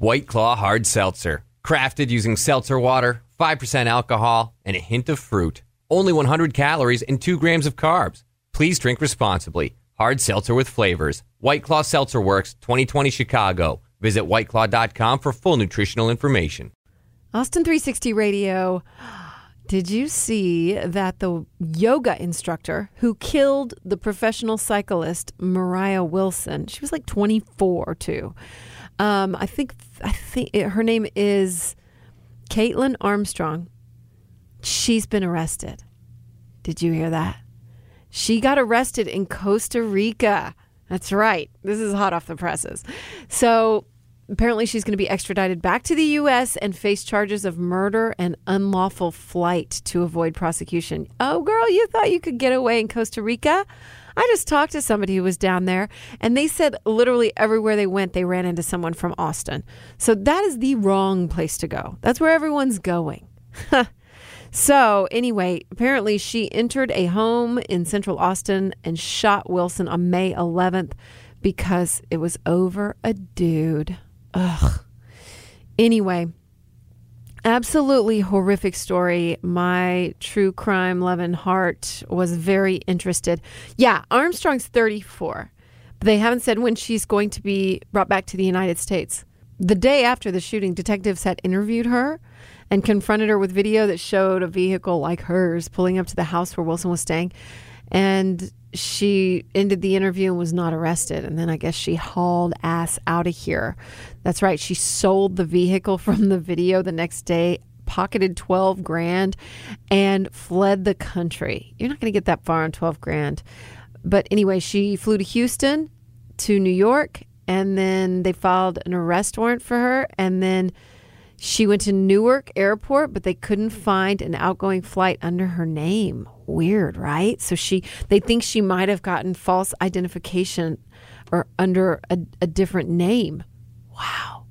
White Claw Hard Seltzer. Crafted using seltzer water, 5% alcohol, and a hint of fruit. Only 100 calories and 2 grams of carbs. Please drink responsibly. Hard seltzer with flavors. White Claw Seltzer Works, 2020 Chicago. Visit whiteclaw.com for full nutritional information. Austin 360 Radio. Did you see that the yoga instructor who killed the professional cyclist Moriah Wilson? She was like 24 or two. Um, I think I think it, her name is Kaitlin Armstrong. She's been arrested. Did you hear that? She got arrested in Costa Rica. That's right. This is hot off the presses. So apparently she's going to be extradited back to the U.S. and face charges of murder and unlawful flight to avoid prosecution. Oh, girl, you thought you could get away in Costa Rica? I just talked to somebody who was down there, and they said literally everywhere they went, they ran into someone from Austin. So that is the wrong place to go. That's where everyone's going. so, anyway, apparently she entered a home in central Austin and shot Wilson on May 11th because it was over a dude. Ugh. Anyway, absolutely horrific story. My true crime loving heart was very interested. Yeah, Armstrong's 34, but they haven't said when she's going to be brought back to the United States. The day after the shooting, detectives had interviewed her and confronted her with video that showed a vehicle like hers pulling up to the house where Wilson was staying. And she ended the interview and was not arrested. And then I guess she hauled ass out of here. That's right. She sold the vehicle from the video the next day, pocketed 12 grand, and fled the country. You're not going to get that far on 12 grand. But anyway, she flew to Houston, to New York, and then they filed an arrest warrant for her. And then she went to Newark Airport, but they couldn't find an outgoing flight under her name. Weird, right? So she they think she might have gotten false identification or under a, a different name. Wow.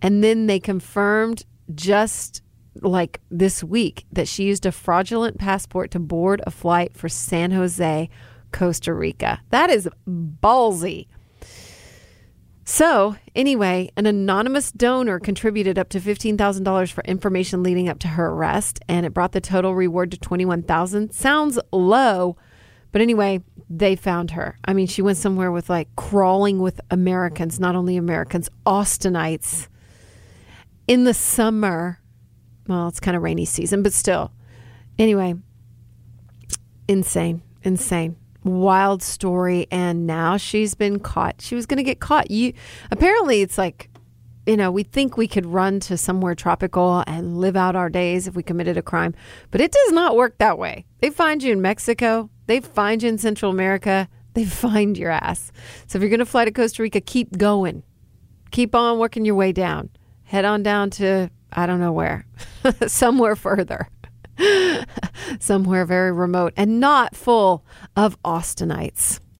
And then they confirmed just like this week that she used a fraudulent passport to board a flight for San Jose, Costa Rica. That is ballsy. So, anyway, an anonymous donor contributed up to $15,000 for information leading up to her arrest, and it brought the total reward to 21000 Sounds low, but anyway, they found her. I mean, she went somewhere with like crawling with Americans, not only Americans, Austinites in the summer. Well, it's kind of rainy season, but still. Anyway, insane, insane wild story and now she's been caught. She was going to get caught. You apparently it's like you know we think we could run to somewhere tropical and live out our days if we committed a crime but it does not work that way. They find you in mexico. They find you in central america. They find your ass. So if you're going to fly to costa rica keep going. Keep on working your way down. Head on down to i don't know where somewhere further somewhere very remote and not full of Austinites.